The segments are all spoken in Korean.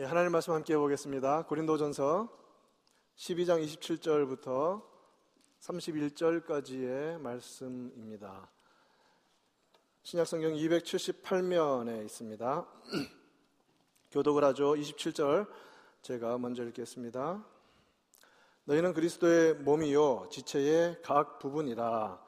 예, 하나님 말씀 함께 해보겠습니다. 고린도전서 12장 27절부터 31절까지의 말씀입니다. 신약성경 278면에 있습니다. 교독을 하죠. 27절 제가 먼저 읽겠습니다. 너희는 그리스도의 몸이요 지체의 각 부분이라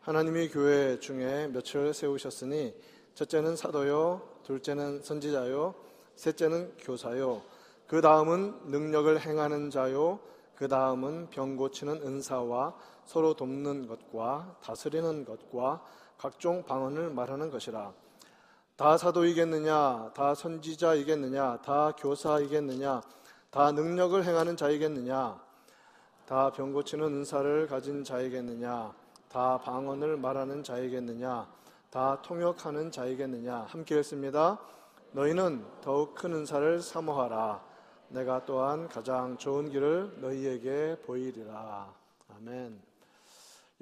하나님의 교회 중에 몇을 세우셨으니 첫째는 사도요 둘째는 선지자요 셋째는 교사요. 그 다음은 능력을 행하는 자요. 그 다음은 병 고치는 은사와 서로 돕는 것과 다스리는 것과 각종 방언을 말하는 것이라. 다 사도이겠느냐? 다 선지자이겠느냐? 다 교사이겠느냐? 다 능력을 행하는 자이겠느냐? 다 병 고치는 은사를 가진 자이겠느냐? 다 방언을 말하는 자이겠느냐? 다 통역하는 자이겠느냐? 함께 했습니다. 너희는 더욱 큰 은사를 사모하라. 내가 또한 가장 좋은 길을 너희에게 보이리라. 아멘.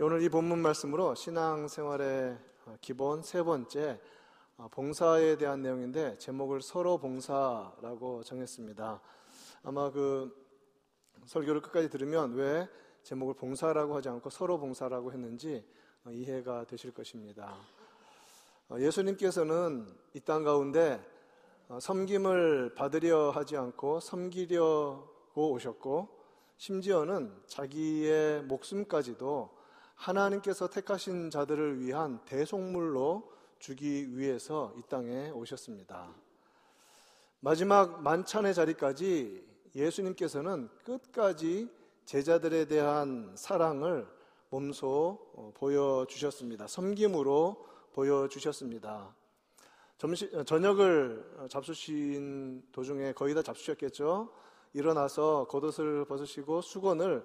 오늘 이 본문 말씀으로 신앙생활의 기본 세 번째 어, 봉사에 대한 내용인데 제목을 서로 봉사라고 정했습니다. 아마 그 설교를 끝까지 들으면 왜 제목을 봉사라고 하지 않고 서로 봉사라고 했는지 어, 이해가 되실 것입니다. 어, 예수님께서는 이 땅 가운데 어, 섬김을 받으려 하지 않고 섬기려고 오셨고 심지어는 자기의 목숨까지도 하나님께서 택하신 자들을 위한 대속물로 주기 위해서 이 땅에 오셨습니다. 마지막 만찬의 자리까지 예수님께서는 끝까지 제자들에 대한 사랑을 몸소 어, 보여주셨습니다. 섬김으로 보여주셨습니다. 점심, 어, 저녁을 어, 잡수신 도중에 거의 다 잡수셨겠죠? 일어나서 겉옷을 벗으시고 수건을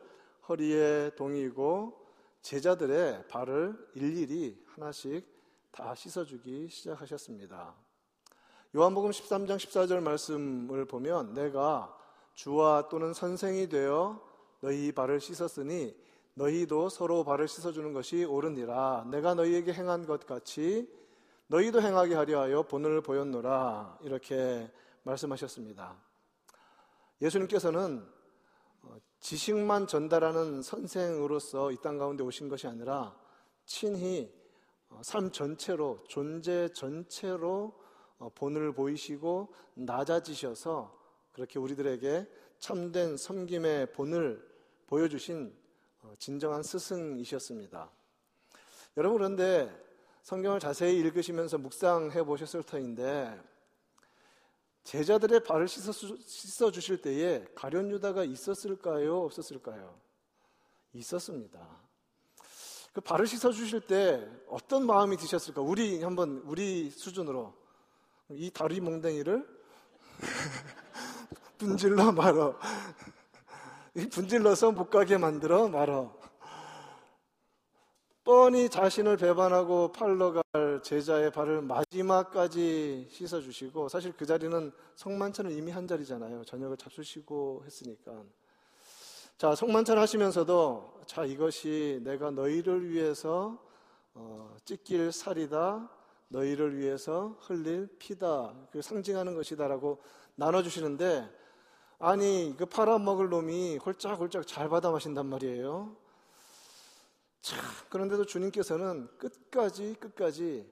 허리에 동이고 제자들의 발을 일일이 하나씩 다 씻어주기 시작하셨습니다. 요한복음 13장 14절 말씀을 보면 내가 주와 또는 선생이 되어 너희 발을 씻었으니 너희도 서로 발을 씻어주는 것이 옳으니라. 내가 너희에게 행한 것 같이 너희도 행하게 하려 하여 본을 보였노라 이렇게 말씀하셨습니다. 예수님께서는 어, 지식만 전달하는 선생으로서 이 땅 가운데 오신 것이 아니라 친히 어, 삶 전체로 존재 전체로 어, 본을 보이시고 낮아지셔서 그렇게 우리들에게 참된 섬김의 본을 보여주신 진정한 스승이셨습니다. 여러분 그런데 성경을 자세히 읽으시면서 묵상해 보셨을 터인데 제자들의 발을 씻어 주실 때에 가련 유다가 있었을까요? 없었을까요? 있었습니다. 그 발을 씻어 주실 때 어떤 마음이 드셨을까? 우리 한번 우리 수준으로 이 다리 몽댕이를 분질러 말어. 분질러서 못 가게 만들어 말어. 뻔히 자신을 배반하고 팔러 갈 제자의 발을 마지막까지 씻어주시고 사실 그 자리는 성만찬을 이미 한 자리잖아요. 저녁을 잡수시고 했으니까. 자, 성만찬 하시면서도 자, 이것이 내가 너희를 위해서 어, 찢길 살이다. 너희를 위해서 흘릴 피다. 그 상징하는 것이다라고 나눠주시는데 아니, 그 팔아먹을 놈이 홀짝홀짝 잘 받아 마신단 말이에요. 참, 그런데도 주님께서는 끝까지 끝까지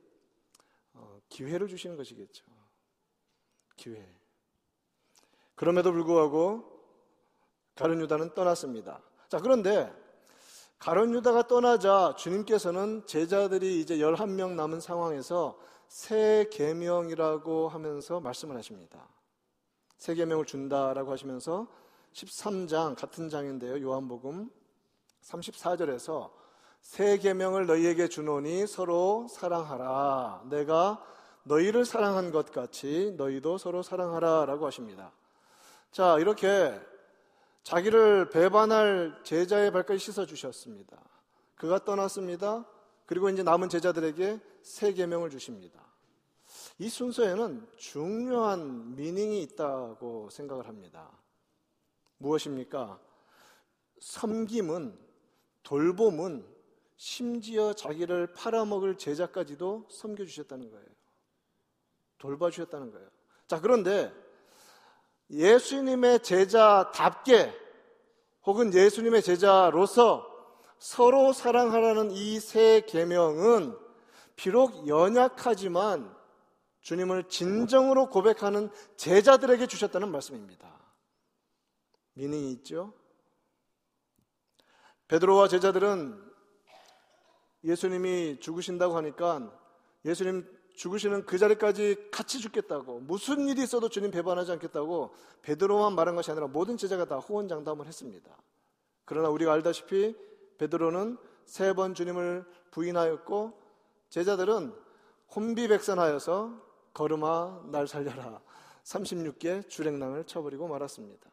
어, 기회를 주시는 것이겠죠. 기회. 그럼에도 불구하고 가룟 유다는 떠났습니다. 자, 그런데 가룟 유다가 떠나자 주님께서는 제자들이 이제 11명 남은 상황에서 새 계명이라고 하면서 말씀을 하십니다. 새 계명을 준다라고 하시면서 13장 같은 장인데요. 요한복음 34절에서 새 계명을 너희에게 주노니 서로 사랑하라. 내가 너희를 사랑한 것 같이 너희도 서로 사랑하라라고 하십니다. 자, 이렇게 자기를 배반할 제자의 발까지 씻어 주셨습니다. 그가 떠났습니다. 그리고 이제 남은 제자들에게 새 계명을 주십니다. 이 순서에는 중요한 미닝이 있다고 생각을 합니다. 무엇입니까? 섬김은 돌봄은 심지어 자기를 팔아먹을 제자까지도 섬겨주셨다는 거예요. 돌봐주셨다는 거예요. 자, 그런데 예수님의 제자답게 혹은 예수님의 제자로서 서로 사랑하라는 이 세 계명은 비록 연약하지만 주님을 진정으로 고백하는 제자들에게 주셨다는 말씀입니다. 미닝이 있죠? 베드로와 제자들은 예수님이 죽으신다고 하니까 예수님 죽으시는 그 자리까지 같이 죽겠다고 무슨 일이 있어도 주님 배반하지 않겠다고 베드로만 말한 것이 아니라 모든 제자가 다 호언장담을 했습니다. 그러나 우리가 알다시피 베드로는 세 번 주님을 부인하였고 제자들은 혼비백산하여서 걸음아 날 살려라 36계 줄행랑을 쳐버리고 말았습니다.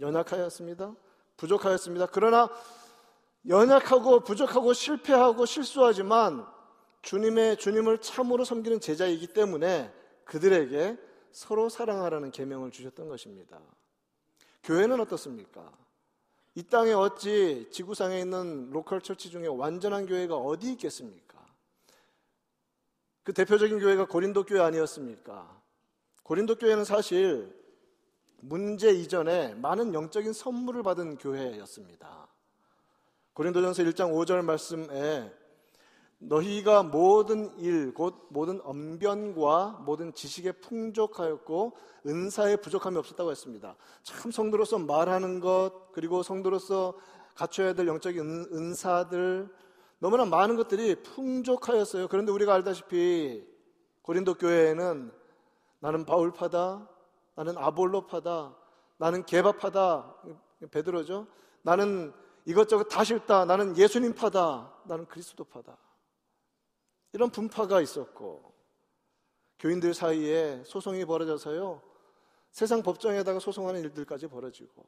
연약하였습니다. 부족하였습니다. 그러나 연약하고 부족하고 실패하고 실수하지만 주님의 주님을 참으로 섬기는 제자이기 때문에 그들에게 서로 사랑하라는 계명을 주셨던 것입니다. 교회는 어떻습니까? 이 땅에 어찌 지구상에 있는 local church 중에 완전한 교회가 어디 있겠습니까? 그 대표적인 교회가 고린도 교회 아니었습니까? 고린도 교회는 사실 문제 이전에 많은 영적인 선물을 받은 교회였습니다. 고린도전서 1장 5절 말씀에 너희가 모든 일, 곧 모든 언변과 모든 지식에 풍족하였고 은사에 부족함이 없었다고 했습니다. 참 성도로서 말하는 것, 그리고 성도로서 갖춰야 될 영적인 은, 사들 너무나 많은 것들이 풍족하였어요. 그런데 우리가 알다시피 고린도 교회에는 나는 바울파다, 나는 아볼로파다, 나는 개바파다, 베드로죠. 나는 이것저것 다 싫다, 나는 예수님 파다, 나는 그리스도 파다. 이런 분파가 있었고 교인들 사이에 소송이 벌어져서요. 세상 법정에다가 소송하는 일들까지 벌어지고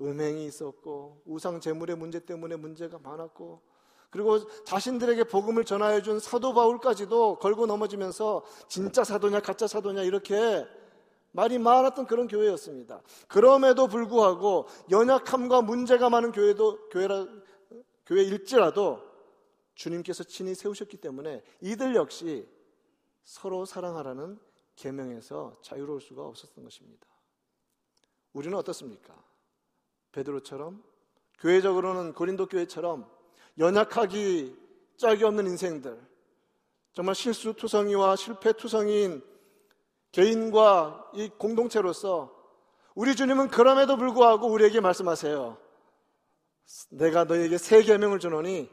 음행이 있었고 우상 재물의 문제 때문에 문제가 많았고 그리고 자신들에게 복음을 전하여 준 사도 바울까지도 걸고 넘어지면서 진짜 사도냐 가짜 사도냐 이렇게 말이 많았던 그런 교회였습니다. 그럼에도 불구하고 연약함과 문제가 많은 교회도 교회라 교회일지라도 주님께서 친히 세우셨기 때문에 이들 역시 서로 사랑하라는 계명에서 자유로울 수가 없었던 것입니다. 우리는 어떻습니까? 베드로처럼 교회적으로는 고린도 교회처럼 연약하기 짝이 없는 인생들, 정말 실수투성이와 실패투성이인 개인과 이 공동체로서 우리 주님은 그럼에도 불구하고 우리에게 말씀하세요. 내가 너에게 새 계명을 주노니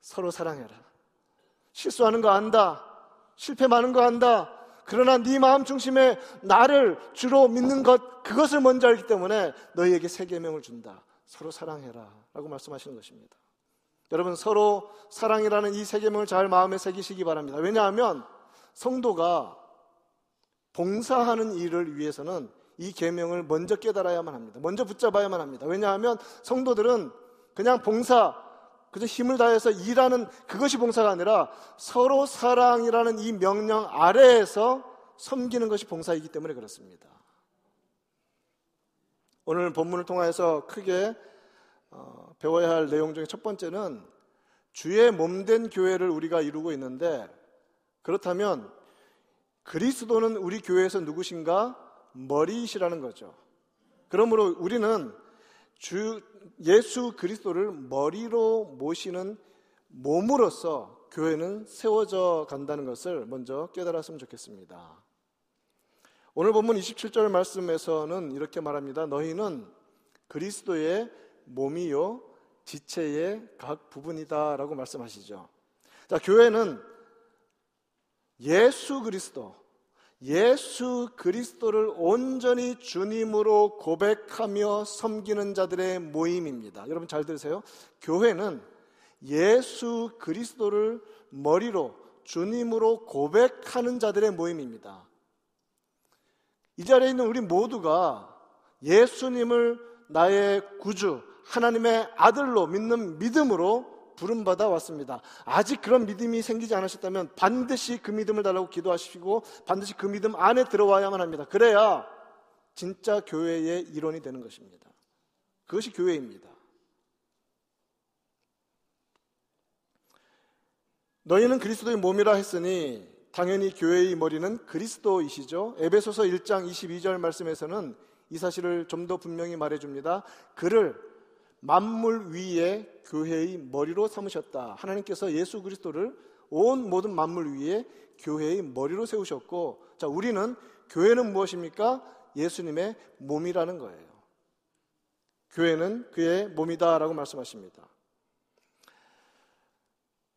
서로 사랑해라. 실수하는 거 안다. 실패 많은 거 안다. 그러나 네 마음 중심에 나를 주로 믿는 것 그것을 먼저 알기 때문에 너희에게 새 계명을 준다. 서로 사랑해라라고 말씀하시는 것입니다. 여러분 서로 사랑이라는 이 세 계명을 잘 마음에 새기시기 바랍니다. 왜냐하면 성도가 봉사하는 일을 위해서는 이 계명을 먼저 깨달아야만 합니다. 먼저 붙잡아야만 합니다. 왜냐하면 성도들은 그냥 봉사 그저 힘을 다해서 일하는 그것이 봉사가 아니라 서로 사랑이라는 이 명령 아래에서 섬기는 것이 봉사이기 때문에 그렇습니다. 오늘 본문을 통해서 크게 어, 배워야 할 내용 중에 첫 번째는 주의 몸 된 교회를 우리가 이루고 있는데 그렇다면 그리스도는 우리 교회에서 누구신가? 머리이시라는 거죠. 그러므로 우리는 주 예수 그리스도를 머리로 모시는 몸으로서 교회는 세워져 간다는 것을 먼저 깨달았으면 좋겠습니다. 오늘 본문 27절 말씀에서는 이렇게 말합니다. 너희는 그리스도의 몸이요 지체의 각 부분이다라고 말씀하시죠. 자, 교회는 예수 그리스도 예수 그리스도를 온전히 주님으로 고백하며 섬기는 자들의 모임입니다. 여러분 잘 들으세요. 교회는 예수 그리스도를 머리로 주님으로 고백하는 자들의 모임입니다. 이 자리에 있는 우리 모두가 예수님을 나의 구주, 하나님의 아들로 믿는 믿음으로 부름받아 왔습니다. 아직 그런 믿음이 생기지 않으셨다면 반드시 그 믿음을 달라고 기도하시고 반드시 그 믿음 안에 들어와야만 합니다. 그래야 진짜 교회의 일원이 되는 것입니다. 그것이 교회입니다. 너희는 그리스도의 몸이라 했으니 당연히 교회의 머리는 그리스도이시죠. 에베소서 1장 22절 말씀에서는 이 사실을 좀 더 분명히 말해줍니다. 그를 만물 위에 교회의 머리로 삼으셨다. 하나님께서 예수 그리스도를 온 모든 만물 위에 교회의 머리로 세우셨고, 자, 우리는 교회는 무엇입니까? 예수님의 몸이라는 거예요. 교회는 그의 몸이다라고 말씀하십니다.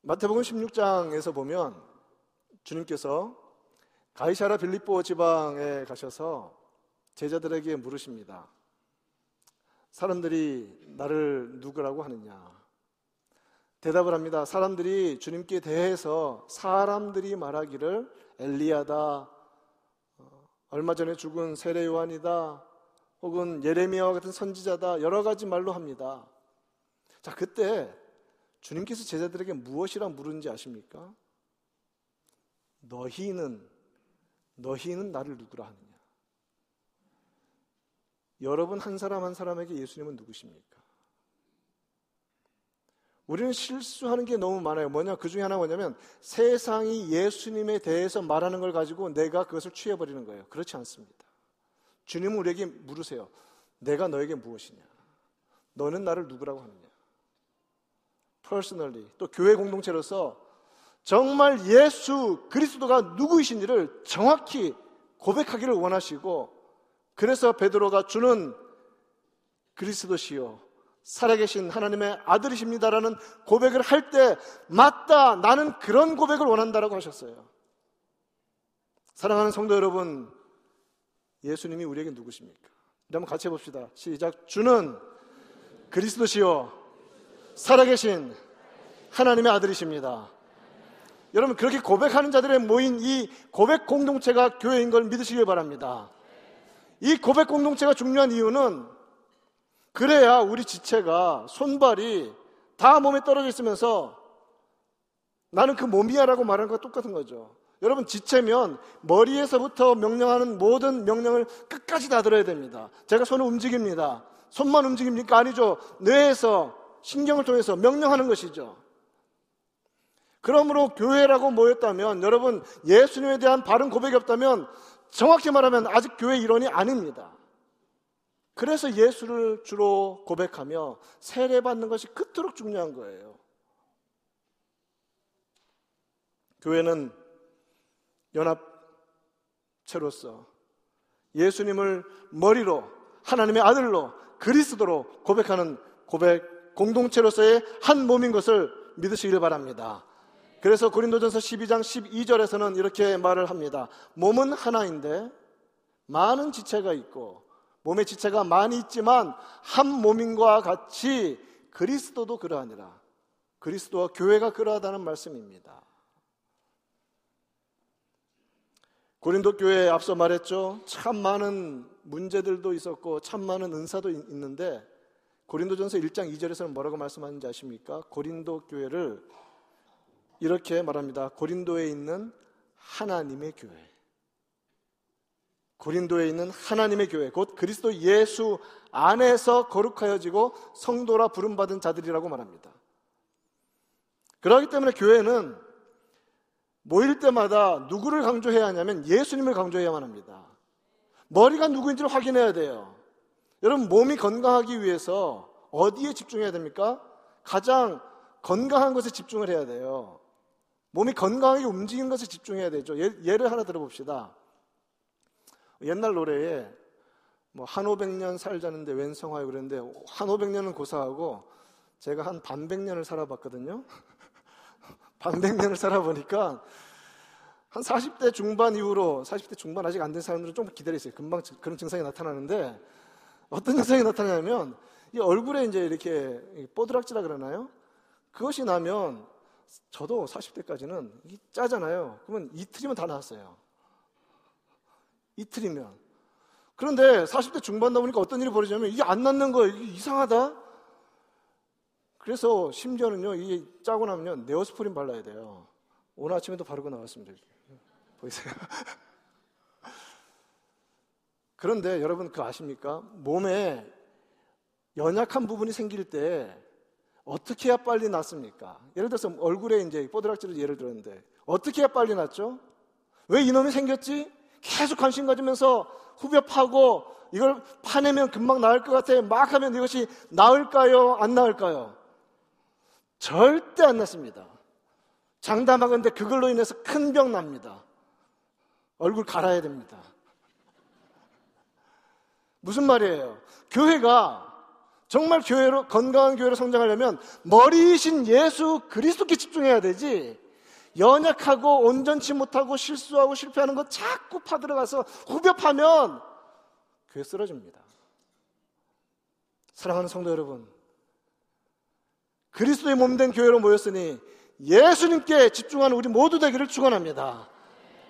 마태복음 16장에서 보면 주님께서 가이샤라 빌립보 지방에 가셔서 제자들에게 물으십니다. 사람들이 나를 누구라고 하느냐? 대답을 합니다. 사람들이 주님께 대해서 사람들이 말하기를 엘리야다, 어, 얼마 전에 죽은 세례 요한이다, 혹은 예레미야와 같은 선지자다, 여러 가지 말로 합니다. 자, 그때 주님께서 제자들에게 무엇이라 물은지 아십니까? 너희는 너희는 나를 누구라 하느냐? 여러분 한 사람 한 사람에게 예수님은 누구십니까? 우리는 실수하는 게 너무 많아요. 뭐냐? 그 중에 하나가 뭐냐면 세상이 예수님에 대해서 말하는 걸 가지고 내가 그것을 취해버리는 거예요. 그렇지 않습니다. 주님은 우리에게 물으세요. 내가 너에게 무엇이냐? 너는 나를 누구라고 하느냐? personally 또 교회 공동체로서 정말 예수 그리스도가 누구이신지를 정확히 고백하기를 원하시고 그래서 베드로가 주는 그리스도시요 살아계신 하나님의 아들이십니다라는 고백을 할 때 맞다 나는 그런 고백을 원한다라고 하셨어요. 사랑하는 성도 여러분 예수님이 우리에게 누구십니까? 한번 같이 해봅시다. 시작. 주는 그리스도시요 살아계신 하나님의 아들이십니다. 여러분 그렇게 고백하는 자들의 모인 이 고백 공동체가 교회인 걸 믿으시길 바랍니다. 이 고백 공동체가 중요한 이유는 그래야 우리 지체가 손발이 다 몸에 떨어져 있으면서 나는 그 몸이야라고 말하는 것과 똑같은 거죠. 여러분 지체면 머리에서부터 명령하는 모든 명령을 끝까지 다 들어야 됩니다. 제가 손을 움직입니다. 손만 움직입니까? 아니죠. 뇌에서 신경을 통해서 명령하는 것이죠. 그러므로 교회라고 모였다면 여러분 예수님에 대한 바른 고백이 없다면 정확히 말하면 아직 교회 일원이 아닙니다. 그래서 예수를 주로 고백하며 세례받는 것이 그토록 중요한 거예요. 교회는 연합체로서 예수님을 머리로 하나님의 아들로 그리스도로 고백하는 고백 공동체로서의 한 몸인 것을 믿으시길 바랍니다. 그래서 고린도전서 12장 12절에서는 이렇게 말을 합니다. 몸은 하나인데 많은 지체가 있고 몸의 지체가 많이 있지만 한 몸인과 같이 그리스도도 그러하니라. 그리스도와 교회가 그러하다는 말씀입니다. 고린도 교회에 앞서 말했죠. 참 많은 문제들도 있었고 참 많은 은사도 있는데 고린도전서 1장 2절에서는 뭐라고 말씀하는지 아십니까? 고린도 교회를 이렇게 말합니다. 고린도에 있는 하나님의 교회. 고린도에 있는 하나님의 교회, 곧 그리스도 예수 안에서 거룩하여지고 성도라 부름받은 자들이라고 말합니다. 그렇기 때문에 교회는 모일 때마다 누구를 강조해야 하냐면 예수님을 강조해야만 합니다. 머리가 누구인지를 확인해야 돼요. 여러분, 몸이 건강하기 위해서 어디에 집중해야 됩니까? 가장 건강한 것에 집중을 해야 돼요. 몸이 건강하게 움직이는 것에 집중해야 되죠. 예, 를 하나 들어봅시다. 옛날 노래에 뭐 한 오백 년 살자는데 웬성하여 그랬는데 한 오백 년은 고사하고 제가 한 반백 년을 살아봤거든요. 반백 년을 살아보니까 한 40대 중반 이후로 40대 중반 아직 안 된 사람들은 좀 기다리세요. 금방 그런 증상이 나타나는데 어떤 증상이 나타나냐면 이 얼굴에 이제 이렇게 뽀드락지라 그러나요? 그것이 나면 저도 40대까지는 짜잖아요. 그러면 이틀이면 다 나왔어요. 이틀이면. 그런데 40대 중반 넘으니까 어떤 일이 벌어지냐면 이게 안 낫는 거예요. 이게 이상하다. 그래서 심지어는요, 이게 짜고 나면 네오스프린 발라야 돼요. 오늘 아침에도 바르고 나왔습니다. 보이세요? 그런데 여러분 그 아십니까? 몸에 연약한 부분이 생길 때 어떻게 해야 빨리 낫습니까? 예를 들어서 얼굴에 이제 뽀드락지를 예를 들었는데 어떻게 해야 빨리 낫죠? 왜 이놈이 생겼지? 계속 관심 가지면서 후벼 파고 이걸 파내면 금방 나을 것 같아. 막 하면 이것이 나을까요? 안 나을까요? 절대 안 났습니다. 장담하건데 그걸로 인해서 큰 병 납니다. 얼굴 갈아야 됩니다. 무슨 말이에요? 교회가 정말 교회로 건강한 교회로 성장하려면 머리이신 예수 그리스도께 집중해야 되지. 연약하고 온전치 못하고 실수하고 실패하는 거 자꾸 파들어가서 후벼 파면 교회 쓰러집니다. 사랑하는 성도 여러분, 그리스도의 몸 된 교회로 모였으니 예수님께 집중하는 우리 모두 되기를 축원합니다.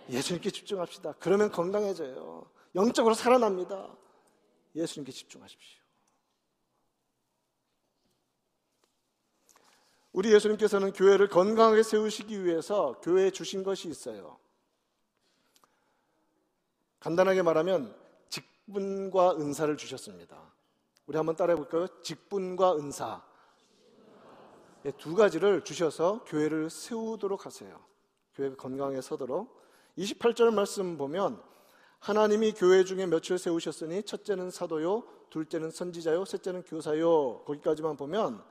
예수님께 집중합시다. 그러면 건강해져요. 영적으로 살아납니다. 예수님께 집중하십시오. 우리 예수님께서는 교회를 건강하게 세우시기 위해서 교회에 주신 것이 있어요. 간단하게 말하면 직분과 은사를 주셨습니다. 우리 한번 따라해 볼까요? 직분과 은사. 예, 두 가지를 주셔서 교회를 세우도록 하세요. 교회가 건강하게 서도록. 28절 말씀 보면 하나님이 교회 중에 몇을 세우셨으니 첫째는 사도요, 둘째는 선지자요, 셋째는 교사요. 거기까지만 보면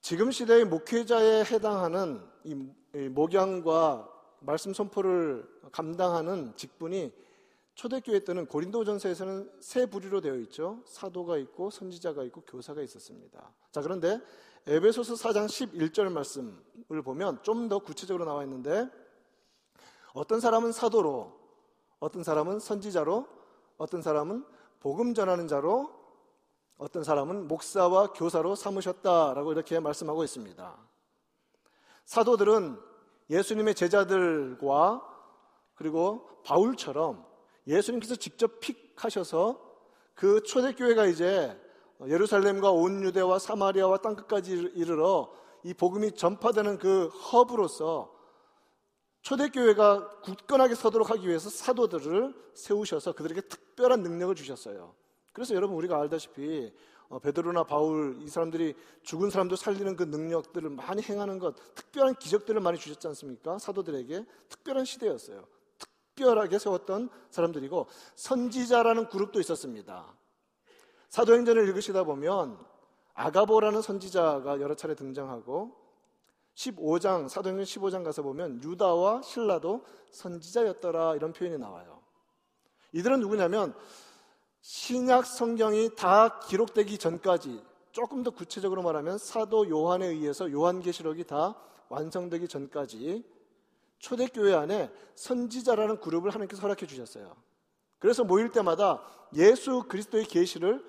지금 시대의 목회자에 해당하는 이 목양과 말씀 선포를 감당하는 직분이 초대교회 때는 고린도전서에서는 세 부류로 되어 있죠. 사도가 있고 선지자가 있고 교사가 있었습니다. 자, 그런데 에베소서 4장 11절 말씀을 보면 좀 더 구체적으로 나와 있는데 어떤 사람은 사도로 어떤 사람은 선지자로 어떤 사람은 복음 전하는 자로 어떤 사람은 목사와 교사로 삼으셨다라고 이렇게 말씀하고 있습니다. 사도들은 예수님의 제자들과 그리고 바울처럼 예수님께서 직접 픽하셔서 그 초대교회가 이제 예루살렘과 온 유대와 사마리아와 땅끝까지 이르러 이 복음이 전파되는 그 허브로서 초대교회가 굳건하게 서도록 하기 위해서 사도들을 세우셔서 그들에게 특별한 능력을 주셨어요. 그래서 여러분 우리가 알다시피 어, 베드로나 바울 이 사람들이 죽은 사람도 살리는 그 능력들을 많이 행하는 것, 특별한 기적들을 많이 주셨지 않습니까? 사도들에게 특별한 시대였어요. 특별하게 세웠던 사람들이고 선지자라는 그룹도 있었습니다. 사도행전을 읽으시다 보면 아가보라는 선지자가 여러 차례 등장하고 15장 사도행전 15장 가서 보면 유다와 신라도 선지자였더라 이런 표현이 나와요. 이들은 누구냐면 신약 성경이 다 기록되기 전까지 조금 더 구체적으로 말하면 사도 요한에 의해서 요한계시록이 다 완성되기 전까지 초대교회 안에 선지자라는 그룹을 하나님께서 허락해 주셨어요. 그래서 모일 때마다 예수 그리스도의 계시를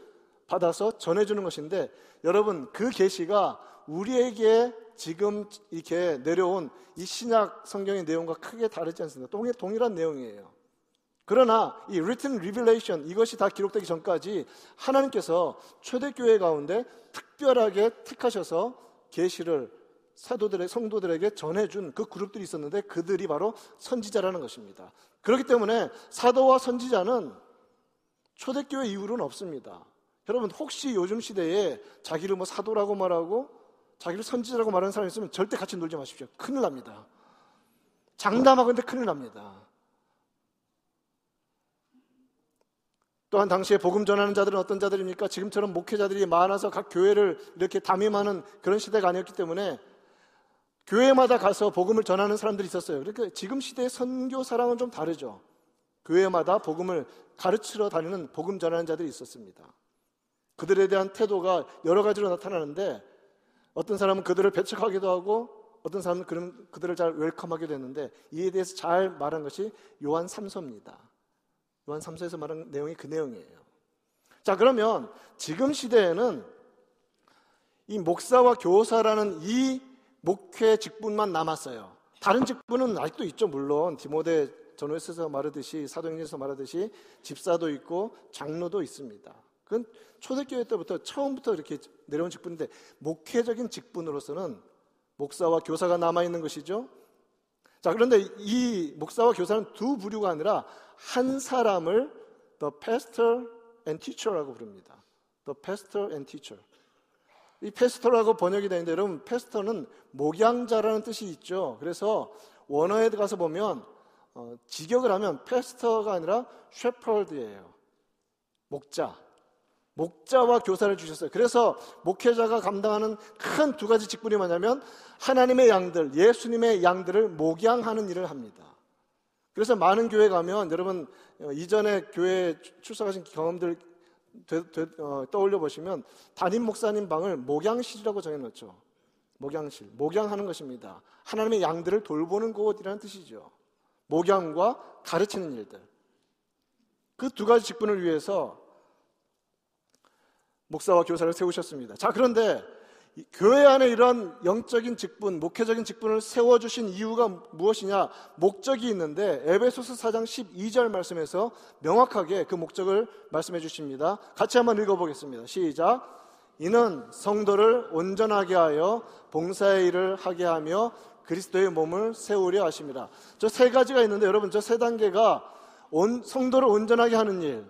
받아서 전해주는 것인데 여러분 그 계시가 우리에게 지금 이렇게 내려온 이 신약 성경의 내용과 크게 다르지 않습니다. 동일한 내용이에요. 그러나 이 written revelation 이것이 다 기록되기 전까지 하나님께서 초대교회 가운데 특별하게 택하셔서 계시를 사도들의 성도들에게 전해준 그 그룹들이 있었는데 그들이 바로 선지자라는 것입니다. 그렇기 때문에 사도와 선지자는 초대교회 이후로는 없습니다. 여러분 혹시 요즘 시대에 자기를 뭐 사도라고 말하고 자기를 선지자라고 말하는 사람이 있으면 절대 같이 놀지 마십시오. 큰일 납니다. 장담하건데 큰일 납니다. 또한 당시에 복음 전하는 자들은 어떤 자들입니까? 지금처럼 목회자들이 많아서 각 교회를 이렇게 담임하는 그런 시대가 아니었기 때문에 교회마다 가서 복음을 전하는 사람들이 있었어요. 그러니까 지금 시대의 선교사랑은 좀 다르죠. 교회마다 복음을 가르치러 다니는 복음 전하는 자들이 있었습니다. 그들에 대한 태도가 여러 가지로 나타나는데 어떤 사람은 그들을 배척하기도 하고 어떤 사람은 그들을 잘 웰컴하게 됐는데 이에 대해서 잘 말한 것이 요한 3서입니다. 요한 3서에서 말한 내용이 그 내용이에요. 자, 그러면 지금 시대에는 이 목사와 교사라는 이 목회 직분만 남았어요. 다른 직분은 아직도 있죠, 물론. 디모데 전후에서 말하듯이, 사도행전에서 말하듯이 집사도 있고 장로도 있습니다. 그건 초대교회 때부터 처음부터 이렇게 내려온 직분인데 목회적인 직분으로서는 목사와 교사가 남아 있는 것이죠. 자, 그런데 이 목사와 교사는 두 부류가 아니라 한 사람을 the pastor and teacher라고 부릅니다. the pastor and teacher. 이 페스터라고 번역이 되는데 여러분 페스터는 목양자라는 뜻이 있죠. 그래서 원어에 가서 보면 어, 직역을 하면 패스터가 아니라 셰퍼드예요. 목자. 목자와 교사를 주셨어요. 그래서 목회자가 감당하는 큰 두 가지 직분이 뭐냐면 하나님의 양들, 예수님의 양들을 목양하는 일을 합니다. 그래서 많은 교회 가면 여러분 어, 이전에 교회 출석하신 경험들 되, 되, 어, 떠올려 보시면 담임 목사님 방을 목양실이라고 정해놓죠. 목양실, 목양하는 것입니다. 하나님의 양들을 돌보는 곳이라는 뜻이죠. 목양과 가르치는 일들. 그 두 가지 직분을 위해서 목사와 교사를 세우셨습니다. 자, 그런데 교회 안에 이런 영적인 직분, 목회적인 직분을 세워주신 이유가 무엇이냐? 목적이 있는데 에베소서 4장 12절 말씀에서 명확하게 그 목적을 말씀해 주십니다. 같이 한번 읽어보겠습니다. 시작. 이는 성도를 온전하게 하여 봉사의 일을 하게 하며 그리스도의 몸을 세우려 하십니다. 저 세 가지가 있는데 여러분 저 세 단계가 온, 성도를 온전하게 하는 일,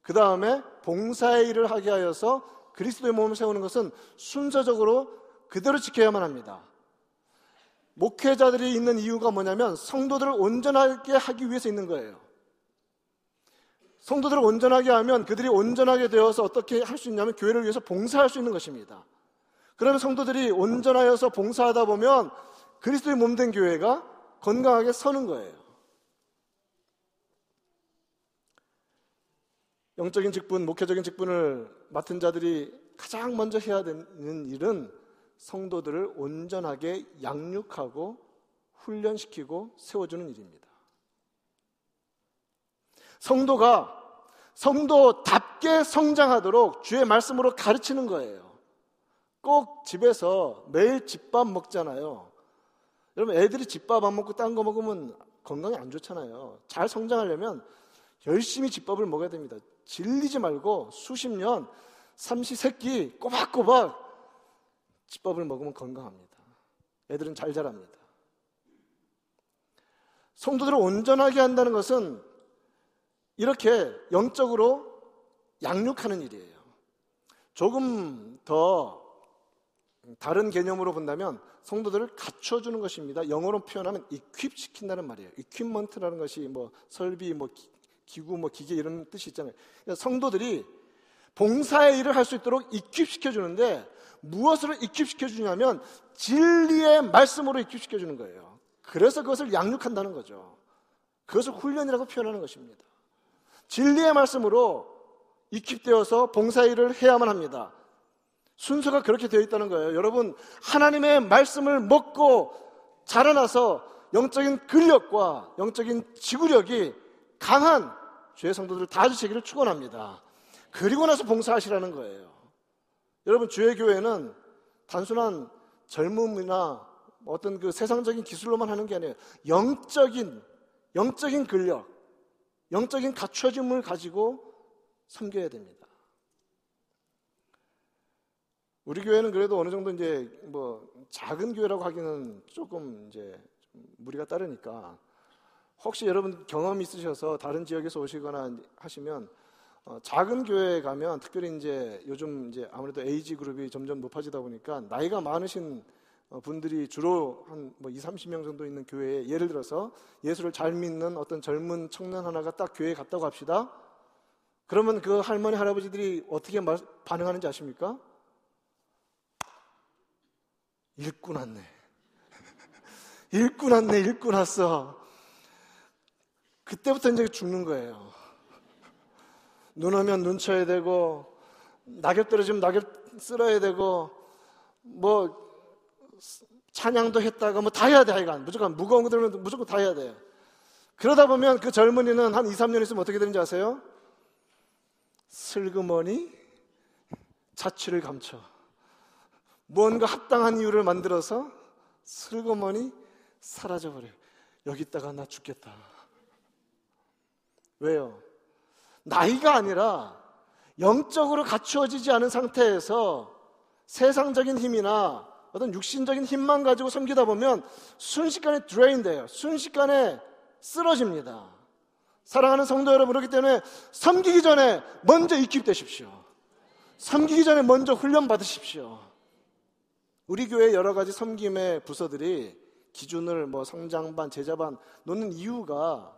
그 다음에 봉사의 일을 하게 하여서 그리스도의 몸을 세우는 것은 순서적으로 그대로 지켜야만 합니다. 목회자들이 있는 이유가 뭐냐면 성도들을 온전하게 하기 위해서 있는 거예요. 성도들을 온전하게 하면 그들이 온전하게 되어서 어떻게 할 수 있냐면 교회를 위해서 봉사할 수 있는 것입니다. 그러면 성도들이 온전하여서 봉사하다 보면 그리스도의 몸 된 교회가 건강하게 서는 거예요. 영적인 직분, 목회적인 직분을 맡은 자들이 가장 먼저 해야 되는 일은 성도들을 온전하게 양육하고 훈련시키고 세워주는 일입니다. 성도가 성도답게 성장하도록 주의 말씀으로 가르치는 거예요. 꼭 집에서 매일 집밥 먹잖아요. 여러분, 애들이 집밥 안 먹고 딴 거 먹으면 건강에 안 좋잖아요. 잘 성장하려면 열심히 집밥을 먹어야 됩니다. 질리지 말고 수십 년 삼시세끼 꼬박꼬박 집밥을 먹으면 건강합니다. 애들은 잘 자랍니다. 성도들을 온전하게 한다는 것은 이렇게 영적으로 양육하는 일이에요. 조금 더 다른 개념으로 본다면 성도들을 갖춰주는 것입니다. 영어로 표현하면 equip 시킨다는 말이에요. equipment라는 것이 뭐 설비, 뭐 기 구, 뭐 기계 이런 뜻이 있잖아요. 그러니까 성도들이 봉사의 일을 할 수 있도록 익힙시켜 주는데 무엇으로 익힙시켜 주냐면 진리의 말씀으로 익힙시켜 주는 거예요. 그래서 그것을 양육한다는 거죠. 그것을 훈련이라고 표현하는 것입니다. 진리의 말씀으로 익힙되어서 봉사의 일을 해야만 합니다. 순서가 그렇게 되어 있다는 거예요. 여러분, 하나님의 말씀을 먹고 자라나서 영적인 근력과 영적인 지구력이 강한 죄의 성도들 다 주시기를 축원합니다. 그리고 나서 봉사하시라는 거예요. 여러분 주의 교회는 단순한 젊음이나 어떤 그 세상적인 기술로만 하는 게 아니에요. 영적인 영적인 근력, 영적인 갖춰짐을 가지고 섬겨야 됩니다. 우리 교회는 그래도 어느 정도 이제 뭐 작은 교회라고 하기는 조금 이제 무리가 따르니까 혹시 여러분 경험 있으셔서 다른 지역에서 오시거나 하시면 어, 작은 교회에 가면 특별히 이제 요즘 이제 아무래도 에이지 그룹이 점점 높아지다 보니까 나이가 많으신 어, 분들이 주로 한뭐 2, 30명 정도 있는 교회에 예를 들어서 예수를 잘 믿는 어떤 젊은 청년 하나가 딱 교회에 갔다고 합시다. 그러면 그 할머니 할아버지들이 어떻게 반응하는지 아십니까? 읽고 났네. 읽고 났네, 읽고 났어. 그때부터 이제 죽는 거예요. 눈 오면 눈 쳐야 되고, 낙엽 떨어지면 낙엽 쓸어야 되고, 뭐, 찬양도 했다가 뭐 다 해야 돼, 하여간. 무조건 무거운 거 들면 무조건 다 해야 돼. 그러다 보면 그 젊은이는 한 2, 3년 있으면 어떻게 되는지 아세요? 슬그머니 자취를 감춰. 뭔가 합당한 이유를 만들어서 슬그머니 사라져버려요. 여기 있다가 나 죽겠다. 왜요? 나이가 아니라 영적으로 갖추어지지 않은 상태에서 세상적인 힘이나 어떤 육신적인 힘만 가지고 섬기다 보면 순식간에 drain 돼요. 순식간에 쓰러집니다. 사랑하는 성도 여러분, 그렇기 때문에 섬기기 전에 먼저 equip되십시오. 섬기기 전에 먼저 훈련 받으십시오. 우리 교회 여러 가지 섬김의 부서들이 기준을 뭐 성장반, 제자반 놓는 이유가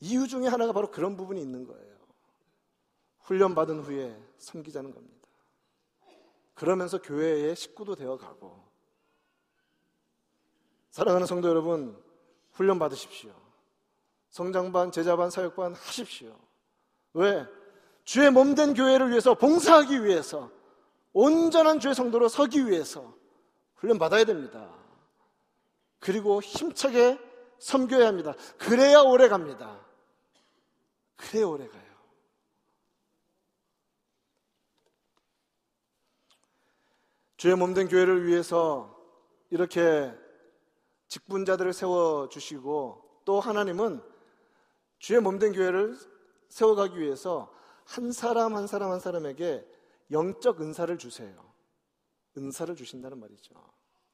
이유 중에 하나가 바로 그런 부분이 있는 거예요. 훈련받은 후에 섬기자는 겁니다. 그러면서 교회의 식구도 되어 가고 사랑하는 성도 여러분 훈련 받으십시오. 성장반, 제자반, 사역반 하십시오. 왜? 주의 몸된 교회를 위해서 봉사하기 위해서 온전한 주의 성도로 서기 위해서 훈련 받아야 됩니다. 그리고 힘차게 섬겨야 합니다. 그래야 오래 갑니다. 그래야 오래 가요. 주의 몸된 교회를 위해서 이렇게 직분자들을 세워주시고 또 하나님은 주의 몸된 교회를 세워가기 위해서 한 사람 한 사람 한 사람에게 영적 은사를 주세요. 은사를 주신다는 말이죠.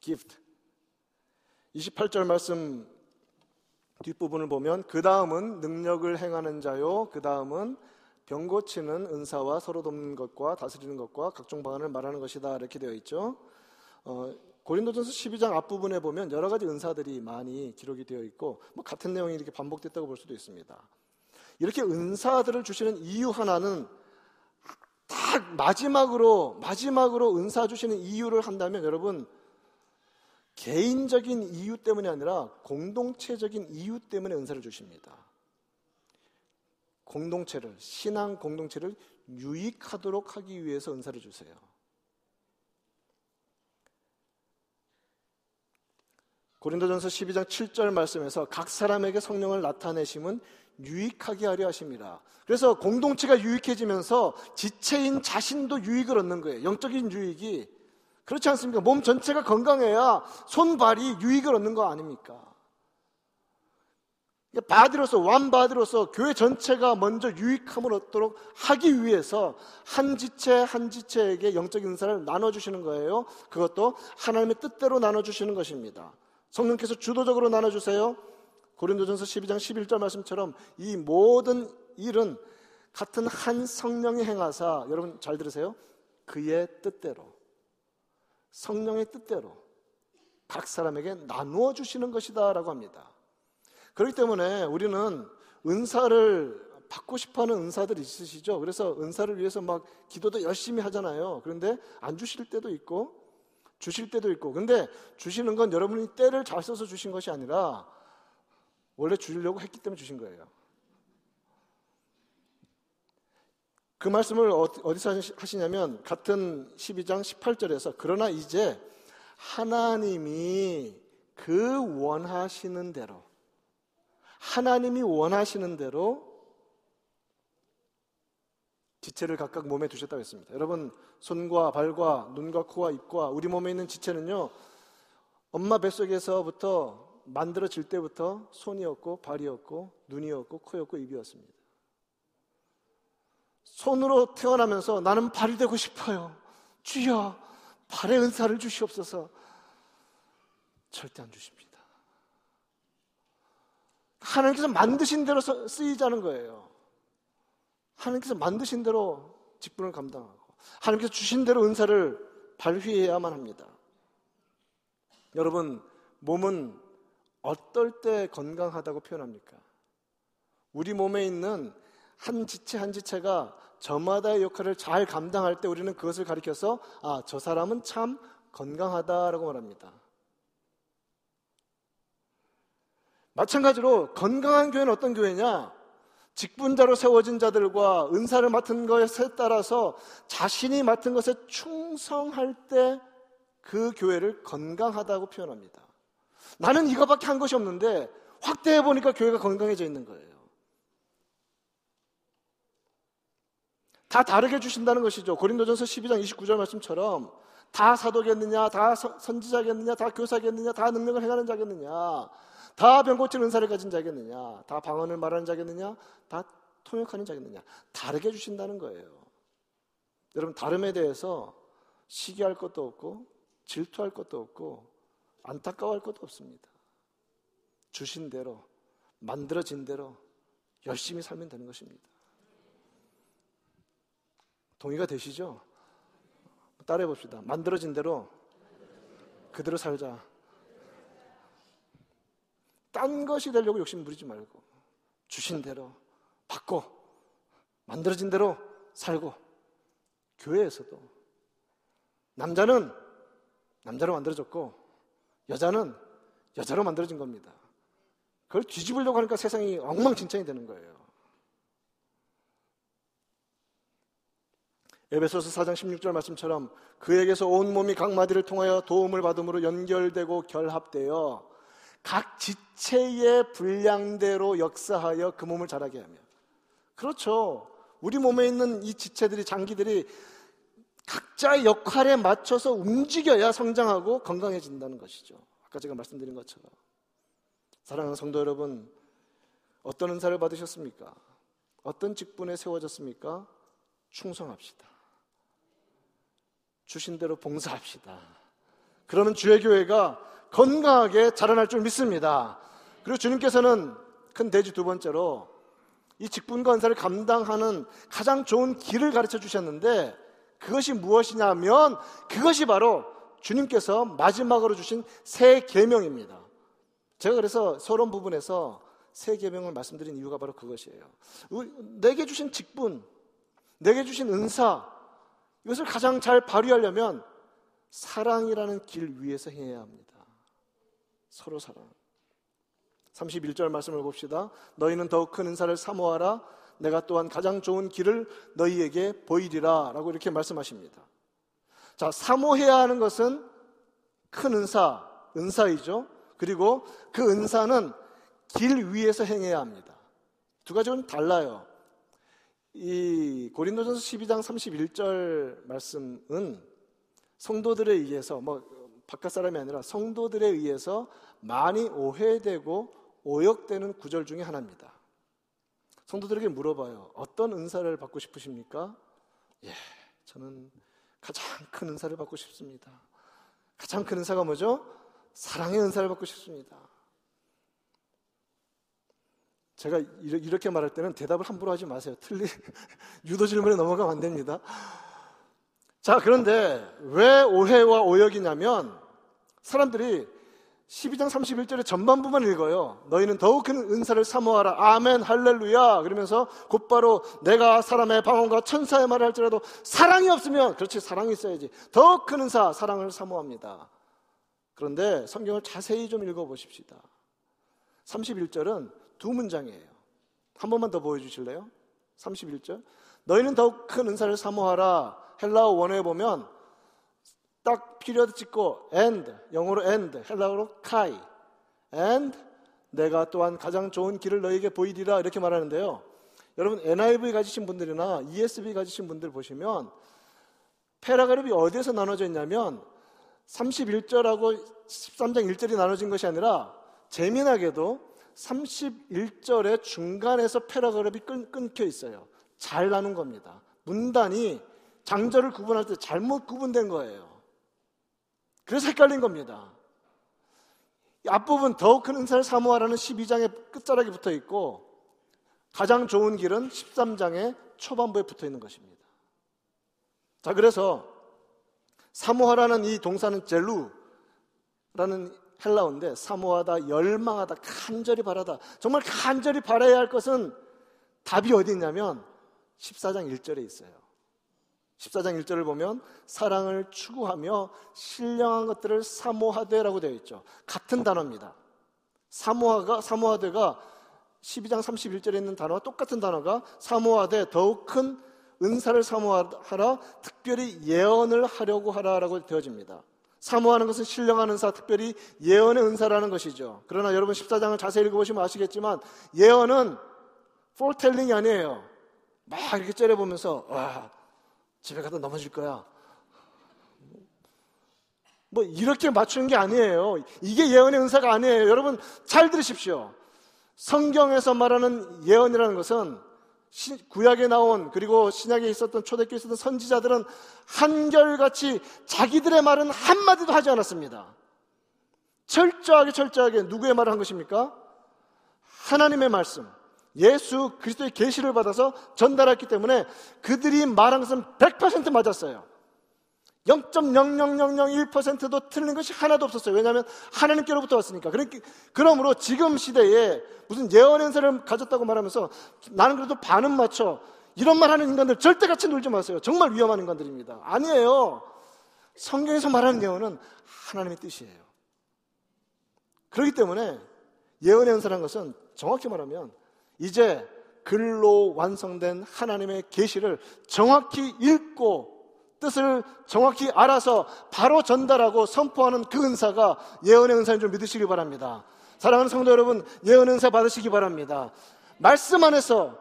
gift. 28절 말씀 뒷부분을 보면 그 다음은 능력을 행하는 자요. 그 다음은 병 고치는 은사와 서로 돕는 것과 다스리는 것과 각종 방안을 말하는 것이다. 이렇게 되어 있죠. 어, 고린도전서 12장 앞부분에 보면 여러 가지 은사들이 많이 기록이 되어 있고 뭐 같은 내용이 이렇게 반복됐다고 볼 수도 있습니다. 이렇게 은사들을 주시는 이유 하나는 딱 마지막으로 마지막으로 은사 주시는 이유를 한다면 여러분 개인적인 이유 때문이 아니라 공동체적인 이유 때문에 은사를 주십니다. 공동체를 신앙 공동체를 유익하도록 하기 위해서 은사를 주세요. 고린도전서 12장 7절 말씀에서 각 사람에게 성령을 나타내심은 유익하게 하려 하십니다. 그래서 공동체가 유익해지면서 지체인 자신도 유익을 얻는 거예요. 영적인 유익이. 그렇지 않습니까? 몸 전체가 건강해야 손 발이 유익을 얻는 거 아닙니까? 바디로서, 완바디로서 교회 전체가 먼저 유익함을 얻도록 하기 위해서 한 지체 한 지체에게 영적인 은사를 나눠주시는 거예요. 그것도 하나님의 뜻대로 나눠주시는 것입니다. 성령께서 주도적으로 나눠주세요. 고린도전서 12장 11절 말씀처럼 이 모든 일은 같은 한 성령이 행하사 여러분 잘 들으세요. 그의 뜻대로 성령의 뜻대로 각 사람에게 나누어 주시는 것이다 라고 합니다. 그렇기 때문에 우리는 은사를 받고 싶어 하는 은사들 있으시죠? 그래서 은사를 위해서 막 기도도 열심히 하잖아요. 그런데 안 주실 때도 있고 주실 때도 있고. 근데 주시는 건 여러분이 때를 잘 써서 주신 것이 아니라 원래 주려고 했기 때문에 주신 거예요. 그 말씀을 어디서 하시냐면 같은 12장 18절에서 그러나 이제 하나님이 그 원하시는 대로 하나님이 원하시는 대로 지체를 각각 몸에 두셨다고 했습니다. 여러분, 손과 발과 눈과 코와 입과 우리 몸에 있는 지체는요, 엄마 뱃속에서부터 만들어질 때부터 손이었고, 발이었고, 눈이었고, 코였고, 입이었습니다. 손으로 태어나면서 나는 발이 되고 싶어요. 주여, 발의 은사를 주시옵소서. 절대 안 주십니다. 하나님께서 만드신 대로 쓰이자는 거예요. 하나님께서 만드신 대로 직분을 감당하고 하나님께서 주신 대로 은사를 발휘해야만 합니다. 여러분, 몸은 어떨 때 건강하다고 표현합니까? 우리 몸에 있는 한 지체 한 지체가 저마다의 역할을 잘 감당할 때 우리는 그것을 가리켜서 아, 저 사람은 참 건강하다라고 말합니다. 마찬가지로 건강한 교회는 어떤 교회냐? 직분자로 세워진 자들과 은사를 맡은 것에 따라서 자신이 맡은 것에 충성할 때 그 교회를 건강하다고 표현합니다. 나는 이거밖에 한 것이 없는데 확대해 보니까 교회가 건강해져 있는 거예요. 다 다르게 주신다는 것이죠. 고린도전서 12장 29절 말씀처럼 다 사도겠느냐, 다 선지자겠느냐, 다 교사겠느냐, 다 능력을 행하는 자겠느냐, 다 병고칠 은사를 가진 자겠느냐? 다 방언을 말하는 자겠느냐? 다 통역하는 자겠느냐? 다르게 주신다는 거예요. 여러분, 다름에 대해서 시기할 것도 없고, 질투할 것도 없고, 안타까워할 것도 없습니다. 주신 대로, 만들어진 대로 열심히 살면 되는 것입니다. 동의가 되시죠? 따라해 봅시다. 만들어진 대로 그대로 살자. 딴 것이 되려고 욕심 부리지 말고 주신 대로 받고 만들어진 대로 살고 교회에서도 남자는 남자로 만들어졌고 여자는 여자로 만들어진 겁니다. 그걸 뒤집으려고 하니까 세상이 엉망진창이 되는 거예요. 에베소서 4장 16절 말씀처럼 그에게서 온 몸이 각 마디를 통하여 도움을 받음으로 연결되고 결합되어 각 지체의 분량대로 역사하여 그 몸을 자라게 하며 그렇죠. 우리 몸에 있는 이 지체들이 장기들이 각자의 역할에 맞춰서 움직여야 성장하고 건강해진다는 것이죠. 아까 제가 말씀드린 것처럼 사랑하는 성도 여러분 어떤 은사를 받으셨습니까? 어떤 직분에 세워졌습니까? 충성합시다. 주신 대로 봉사합시다. 그러면 주의 교회가 건강하게 자라날 줄 믿습니다. 그리고 주님께서는 큰 대지 두 번째로 이 직분과 은사를 감당하는 가장 좋은 길을 가르쳐 주셨는데 그것이 무엇이냐면 그것이 바로 주님께서 마지막으로 주신 새 계명입니다. 제가 그래서 서론 부분에서 새 계명을 말씀드린 이유가 바로 그것이에요. 내게 주신 직분, 내게 주신 은사, 이것을 가장 잘 발휘하려면 사랑이라는 길 위에서 해야 합니다. 서로 사랑. 31절 말씀을 봅시다. 너희는 더욱 큰 은사를 사모하라. 내가 또한 가장 좋은 길을 너희에게 보이리라. 라고 이렇게 말씀하십니다. 자, 사모해야 하는 것은 큰 은사, 은사이죠. 그리고 그 은사는 길 위에서 행해야 합니다. 두 가지는 달라요. 이 고린도전서 12장 31절 말씀은 성도들에 의해서 뭐 바깥 사람이 아니라 성도들에 의해서 많이 오해되고 오역되는 구절 중에 하나입니다. 성도들에게 물어봐요. 어떤 은사를 받고 싶으십니까? 예, 저는 가장 큰 은사를 받고 싶습니다. 가장 큰 은사가 뭐죠? 사랑의 은사를 받고 싶습니다. 제가 이렇게 말할 때는 대답을 함부로 하지 마세요. 틀리, 유도 질문에 넘어가면 안 됩니다. 자, 그런데 왜 오해와 오역이냐면 사람들이 12장 31절의 전반부만 읽어요. 너희는 더욱 큰 은사를 사모하라. 아멘, 할렐루야. 그러면서 곧바로 내가 사람의 방언과 천사의 말을 할지라도 사랑이 없으면, 그렇지, 사랑이 있어야지. 더욱 큰 은사, 사랑을 사모합니다. 그런데 성경을 자세히 좀 읽어보십시다. 31절은 두 문장이에요. 한 번만 더 보여주실래요? 31절. 너희는 더욱 큰 은사를 사모하라. 헬라어 원어에 보면 딱 period 찍고 and 영어로 and 헬라어로 καὶ and 내가 또한 가장 좋은 길을 너에게 보이리라 이렇게 말하는데요. 여러분 NIV 가지신 분들이나 ESV 가지신 분들 보시면 페라그룹이 어디에서 나눠져 있냐면 31절하고 13장 1절이 나눠진 것이 아니라 재미나게도 31절의 중간에서 페라그룹이 끊 겨 있어요. 잘 나눈 겁니다. 문단이 장절을 구분할 때 잘못 구분된 거예요. 그래서 헷갈린 겁니다. 앞부분 더욱 큰 은사를 사모하라는 12장의 끝자락에 붙어 있고 가장 좋은 길은 13장의 초반부에 붙어 있는 것입니다. 자, 그래서 사모하라는 이 동사는 젤루라는 헬라어인데 사모하다, 열망하다, 간절히 바라다. 정말 간절히 바라야 할 것은 답이 어디 있냐면 14장 1절에 있어요. 14장 1절을 보면 사랑을 추구하며 신령한 것들을 사모하되라고 되어 있죠. 같은 단어입니다. 사모하가 사모하되가 12장 31절에 있는 단어와 똑같은 단어가 사모하되 더욱 큰 은사를 사모하라 특별히 예언을 하려고 하라라고 되어집니다. 사모하는 것은 신령한 은사, 특별히 예언의 은사라는 것이죠. 그러나 여러분 14장을 자세히 읽어보시면 아시겠지만 예언은 foretelling 이 아니에요. 막 이렇게 째려보면서 와 집에 가다 넘어질 거야. 뭐 이렇게 맞추는 게 아니에요. 이게 예언의 은사가 아니에요. 여러분 잘 들으십시오. 성경에서 말하는 예언이라는 것은 구약에 나온 그리고 신약에 있었던 초대교에 있었던 선지자들은 한결같이 자기들의 말은 한마디도 하지 않았습니다. 철저하게 철저하게 누구의 말을 한 것입니까? 하나님의 말씀. 예수 그리스도의 계시를 받아서 전달했기 때문에 그들이 말한 것은 100% 맞았어요. 0.00001%도 틀린 것이 하나도 없었어요. 왜냐하면 하나님께로부터 왔으니까. 그러므로 지금 시대에 무슨 예언 행사를 가졌다고 말하면서 나는 그래도 반은 맞춰. 이런 말 하는 인간들 절대 같이 놀지 마세요. 정말 위험한 인간들입니다. 아니에요. 성경에서 말하는 예언은 하나님의 뜻이에요. 그렇기 때문에 예언의 은사라는 것은 정확히 말하면 이제 글로 완성된 하나님의 계시를 정확히 읽고 뜻을 정확히 알아서 바로 전달하고 선포하는 그 은사가 예언의 은사인 줄 믿으시기 바랍니다. 사랑하는 성도 여러분, 예언의 은사 받으시기 바랍니다. 말씀 안에서,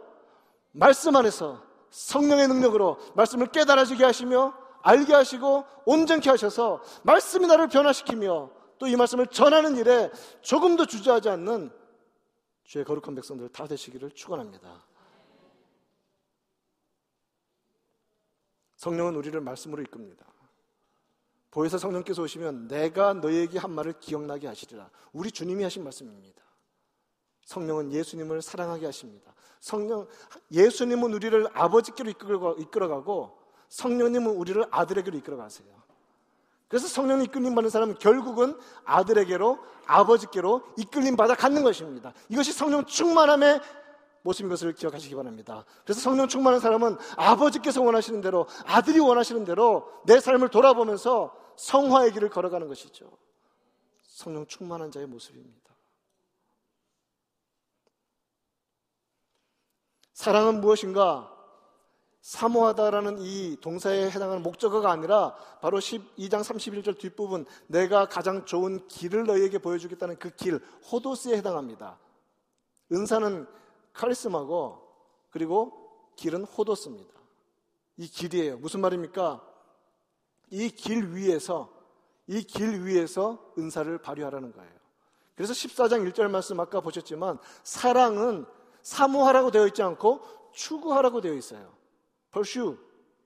말씀 안에서 성령의 능력으로 말씀을 깨달아지게 하시며 알게 하시고 온전케 하셔서 말씀이 나를 변화시키며 또 이 말씀을 전하는 일에 조금도 주저하지 않는 주의 거룩한 백성들 다 되시기를 축원합니다. 성령은 우리를 말씀으로 이끕니다. 보혜사 성령께서 오시면 내가 너에게 한 말을 기억나게 하시리라. 우리 주님이 하신 말씀입니다. 성령은 예수님을 사랑하게 하십니다. 성령 예수님은 우리를 아버지께로 이끌어가고 성령님은 우리를 아들에게로 이끌어가세요. 그래서 성령님 이끌림 받는 사람은 결국은 아들에게로 아버지께로 이끌림 받아 갖는 것입니다. 이것이 성령 충만함의 모습인 것을 기억하시기 바랍니다. 그래서 성령 충만한 사람은 아버지께서 원하시는 대로 아들이 원하시는 대로 내 삶을 돌아보면서 성화의 길을 걸어가는 것이죠. 성령 충만한 자의 모습입니다. 사랑은 무엇인가? 사모하다라는 이 동사에 해당하는 목적어가 아니라 바로 12장 31절 뒷부분 내가 가장 좋은 길을 너희에게 보여주겠다는 그 길, 호도스에 해당합니다. 은사는 카리스마고 그리고 길은 호도스입니다. 이 길이에요. 무슨 말입니까? 이 길 위에서 이 길 위에서 은사를 발휘하라는 거예요. 그래서 14장 1절 말씀 아까 보셨지만 사랑은 사모하라고 되어 있지 않고 추구하라고 되어 있어요. pursue,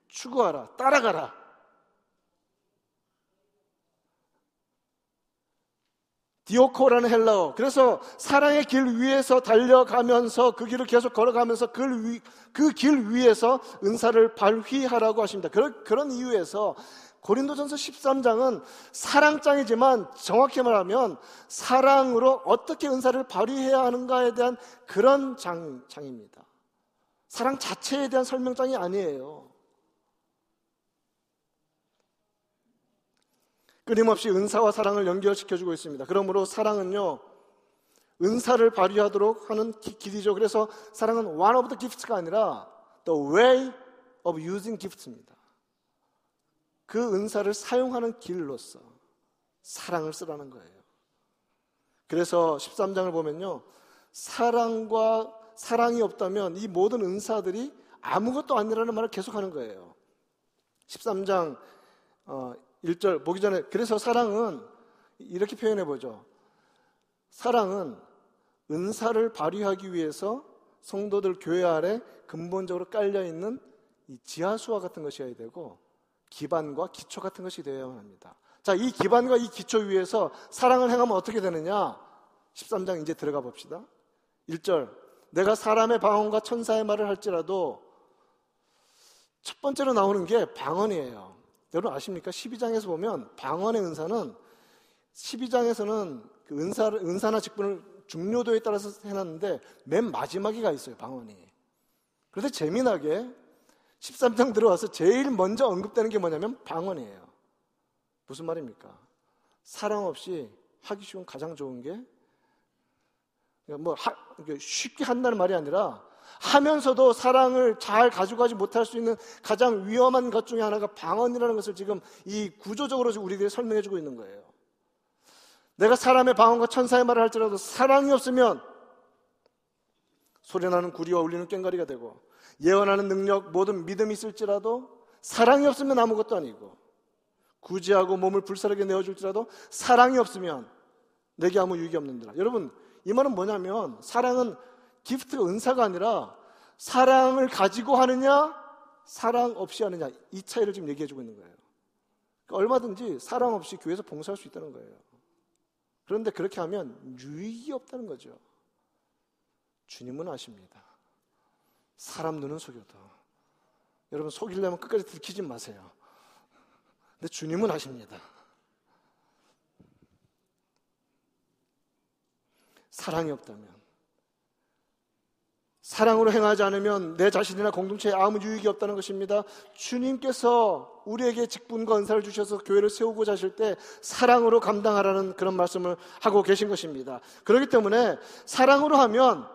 추구하라, 따라가라. 디오코라는 헬라어. 그래서 사랑의 길 위에서 달려가면서 그 길을 계속 걸어가면서 그, 그길 위에서 은사를 발휘하라고 하십니다. 그런, 그런 이유에서 고린도전서 13장은 사랑장이지만 정확히 말하면 사랑으로 어떻게 은사를 발휘해야 하는가에 대한 그런 장, 장입니다. 사랑 자체에 대한 설명장이 아니에요. 끊임없이 은사와 사랑을 연결시켜주고 있습니다. 그러므로 사랑은요, 은사를 발휘하도록 하는 길이죠. 그래서 사랑은 one of the gifts가 아니라 the way of using gifts입니다. 그 은사를 사용하는 길로서 사랑을 쓰라는 거예요. 그래서 13장을 보면요. 사랑과 사랑이 없다면 이 모든 은사들이 아무것도 아니라는 말을 계속하는 거예요. 13장 1절 어, 보기 전에 그래서 사랑은 이렇게 표현해 보죠. 사랑은 은사를 발휘하기 위해서 성도들 교회 아래 근본적으로 깔려 있는 지하수와 같은 것이어야 되고 기반과 기초 같은 것이 되어야만 합니다. 자, 이 기반과 이 기초 위에서 사랑을 행하면 어떻게 되느냐? 13장 이제 들어가 봅시다. 1절. 내가 사람의 방언과 천사의 말을 할지라도 첫 번째로 나오는 게 방언이에요. 여러분 아십니까? 12장에서 보면 방언의 은사는 12장에서는 그 은사, 은사나 직분을 중요도에 따라서 해놨는데 맨 마지막에 가 있어요, 방언이. 그런데 재미나게 13장 들어와서 제일 먼저 언급되는 게 뭐냐면 방언이에요. 무슨 말입니까? 사랑 없이 하기 쉬운 가장 좋은 게, 뭐, 하, 쉽게 한다는 말이 아니라, 하면서도 사랑을 잘 가져가지 못할 수 있는 가장 위험한 것 중에 하나가 방언이라는 것을 지금 이 구조적으로 우리들이 설명해 주고 있는 거예요. 내가 사람의 방언과 천사의 말을 할지라도 사랑이 없으면 소리나는 구리와 울리는 꽹가리가 되고 예언하는 능력, 모든 믿음이 있을지라도 사랑이 없으면 아무것도 아니고 구제하고 몸을 불사르게 내어줄지라도 사랑이 없으면 내게 아무 유익이 없는다. 여러분, 이 말은 뭐냐면 사랑은 기프트가 은사가 아니라 사랑을 가지고 하느냐, 사랑 없이 하느냐 이 차이를 지금 얘기해주고 있는 거예요. 그러니까 얼마든지 사랑 없이 교회에서 봉사할 수 있다는 거예요. 그런데 그렇게 하면 유익이 없다는 거죠. 주님은 아십니다. 사람 눈은 속여도. 여러분 속이려면 끝까지 들키지 마세요. 근데 주님은 아십니다. 사랑이 없다면 사랑으로 행하지 않으면 내 자신이나 공동체에 아무 유익이 없다는 것입니다. 주님께서 우리에게 직분과 은사를 주셔서 교회를 세우고자 하실 때 사랑으로 감당하라는 그런 말씀을 하고 계신 것입니다. 그렇기 때문에 사랑으로 하면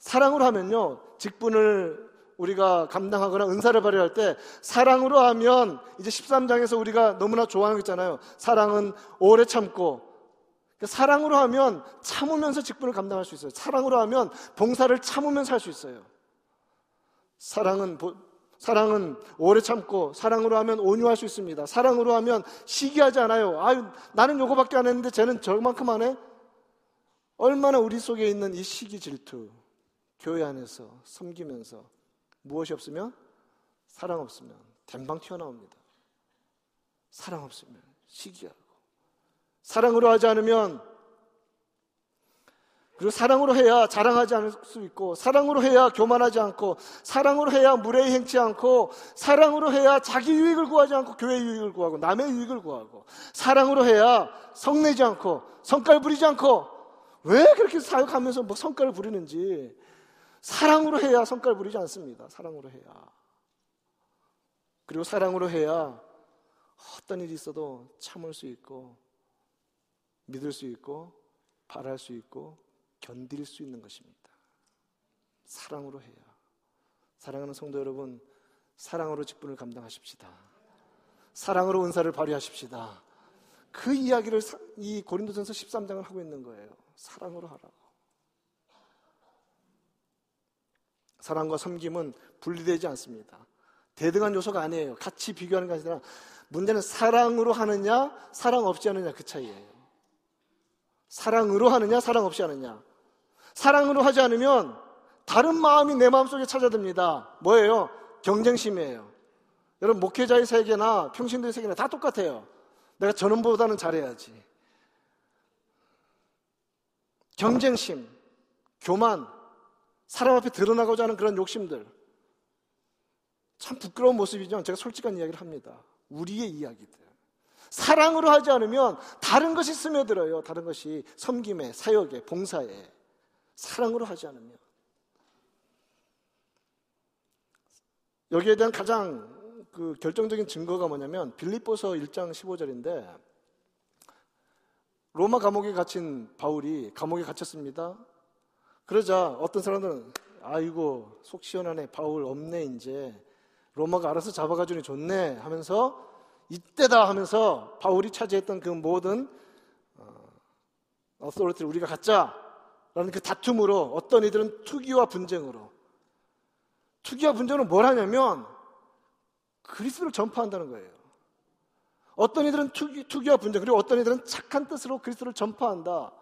사랑으로 하면요. 직분을 우리가 감당하거나 은사를 발휘할 때 사랑으로 하면 이제 13장에서 우리가 너무나 좋아하는 거 있잖아요. 사랑은 오래 참고 그러니까 사랑으로 하면 참으면서 직분을 감당할 수 있어요. 사랑으로 하면 봉사를 참으면서 할 수 있어요. 사랑은 사랑은 오래 참고 사랑으로 하면 온유할 수 있습니다. 사랑으로 하면 시기하지 않아요. 아유 나는 요거밖에 안 했는데 쟤는 저만큼 안 해. 얼마나 우리 속에 있는 이 시기 질투 교회 안에서 섬기면서 무엇이 없으면 사랑 없으면 댐방 튀어나옵니다. 사랑 없으면 시기하고 사랑으로 하지 않으면 그리고 사랑으로 해야 자랑하지 않을 수 있고 사랑으로 해야 교만하지 않고 사랑으로 해야 무례히 행치 않고 사랑으로 해야 자기 유익을 구하지 않고 교회 유익을 구하고 남의 유익을 구하고 사랑으로 해야 성내지 않고 성깔 부리지 않고 왜 그렇게 사역하면서 뭐 성깔을 부리는지 사랑으로 해야 성깔 부리지 않습니다. 사랑으로 해야 그리고 사랑으로 해야 어떤 일이 있어도 참을 수 있고 믿을 수 있고 바랄 수 있고 견딜 수 있는 것입니다. 사랑으로 해야. 사랑하는 성도 여러분, 사랑으로 직분을 감당하십시다. 사랑으로 은사를 발휘하십시다. 그 이야기를 이 고린도전서 13장을 하고 있는 거예요. 사랑으로 하라고. 사랑과 섬김은 분리되지 않습니다. 대등한 요소가 아니에요. 같이 비교하는 게 아니라 문제는 사랑으로 하느냐, 사랑 없이 하느냐 그 차이예요. 사랑으로 하느냐, 사랑 없이 하느냐. 사랑으로 하지 않으면 다른 마음이 내 마음속에 찾아듭니다. 뭐예요? 경쟁심이에요. 여러분, 목회자의 세계나 평신도의 세계나 다 똑같아요. 내가 저놈보다는 잘해야지. 경쟁심, 교만, 사람 앞에 드러나고자 하는 그런 욕심들. 참 부끄러운 모습이죠. 제가 솔직한 이야기를 합니다. 우리의 이야기들. 사랑으로 하지 않으면 다른 것이 스며들어요. 다른 것이 섬김에, 사역에, 봉사에. 사랑으로 하지 않으면. 여기에 대한 가장 그 결정적인 증거가 뭐냐면 빌립보서 1장 15절인데 로마 감옥에 갇힌 바울이 감옥에 갇혔습니다. 그러자 어떤 사람들은 아이고 속 시원하네 바울 없네 이제 로마가 알아서 잡아가주니 좋네 하면서 이때다 하면서 바울이 차지했던 그 모든 어소리티를 우리가 갖자라는 그 다툼으로 어떤 이들은 투기와 분쟁으로 투기와 분쟁으로 뭘 하냐면 그리스도를 전파한다는 거예요. 어떤 이들은 투기, 투기와 분쟁 그리고 어떤 이들은 착한 뜻으로 그리스도를 전파한다.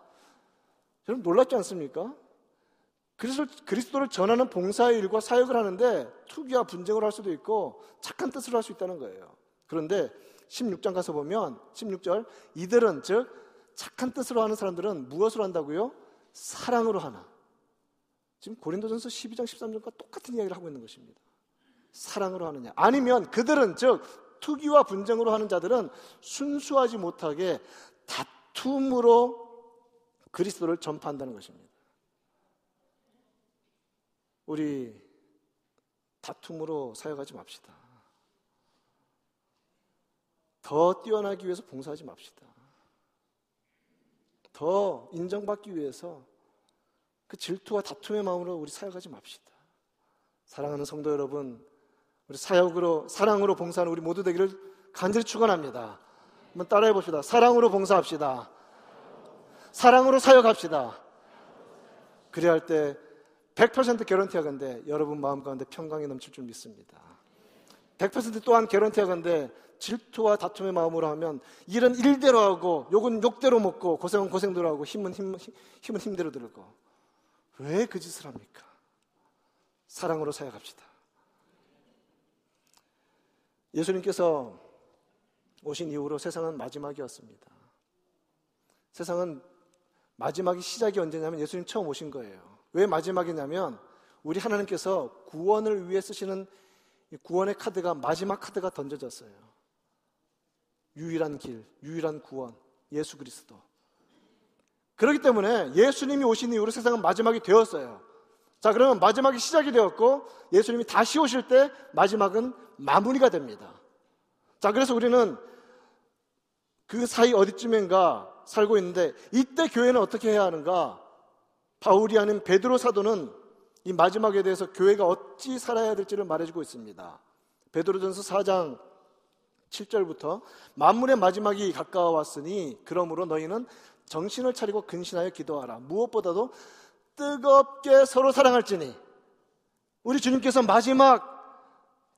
여러분 놀랍지 않습니까? 그리스도, 그리스도를 전하는 봉사의 일과 사역을 하는데 투기와 분쟁을 할 수도 있고 착한 뜻으로 할 수 있다는 거예요. 그런데 16장 가서 보면 16절 이들은 즉 착한 뜻으로 하는 사람들은 무엇을 한다고요? 사랑으로 하나. 지금 고린도전서 12장 13절과 똑같은 이야기를 하고 있는 것입니다. 사랑으로 하느냐. 아니면 그들은 즉 투기와 분쟁으로 하는 자들은 순수하지 못하게 다툼으로 그리스도를 전파한다는 것입니다. 우리 다툼으로 사역하지 맙시다. 더 뛰어나기 위해서 봉사하지 맙시다. 더 인정받기 위해서 그 질투와 다툼의 마음으로 우리 사역하지 맙시다. 사랑하는 성도 여러분, 우리 사역으로, 사랑으로 봉사하는 우리 모두 되기를 간절히 축원합니다. 한번 따라해 봅시다. 사랑으로 봉사합시다. 사랑으로 사역합시다. 그래야 할 때 100% 개런티하건데 여러분 마음 가운데 평강이 넘칠 줄 믿습니다. 100% 또한 개런티하건데 질투와 다툼의 마음으로 하면 일은 일대로 하고 욕은 욕대로 먹고 고생은 고생대로 하고 힘은 힘, 힘은 힘대로 들고 왜 그 짓을 합니까? 사랑으로 사역합시다. 예수님께서 오신 이후로 세상은 마지막이었습니다. 세상은 마지막이 시작이 언제냐면 예수님 처음 오신 거예요. 왜 마지막이냐면 우리 하나님께서 구원을 위해 쓰시는 구원의 카드가 마지막 카드가 던져졌어요. 유일한 길, 유일한 구원, 예수 그리스도. 그렇기 때문에 예수님이 오신 이후로 세상은 마지막이 되었어요. 자, 그러면 마지막이 시작이 되었고 예수님이 다시 오실 때 마지막은 마무리가 됩니다. 자, 그래서 우리는 그 사이 어디쯤인가 살고 있는데 이때 교회는 어떻게 해야 하는가? 바울이 아닌 베드로 사도는 이 마지막에 대해서 교회가 어찌 살아야 될지를 말해주고 있습니다. 베드로전서 4장 7절부터 만물의 마지막이 가까워왔으니 그러므로 너희는 정신을 차리고 근신하여 기도하라. 무엇보다도 뜨겁게 서로 사랑할지니 우리 주님께서 마지막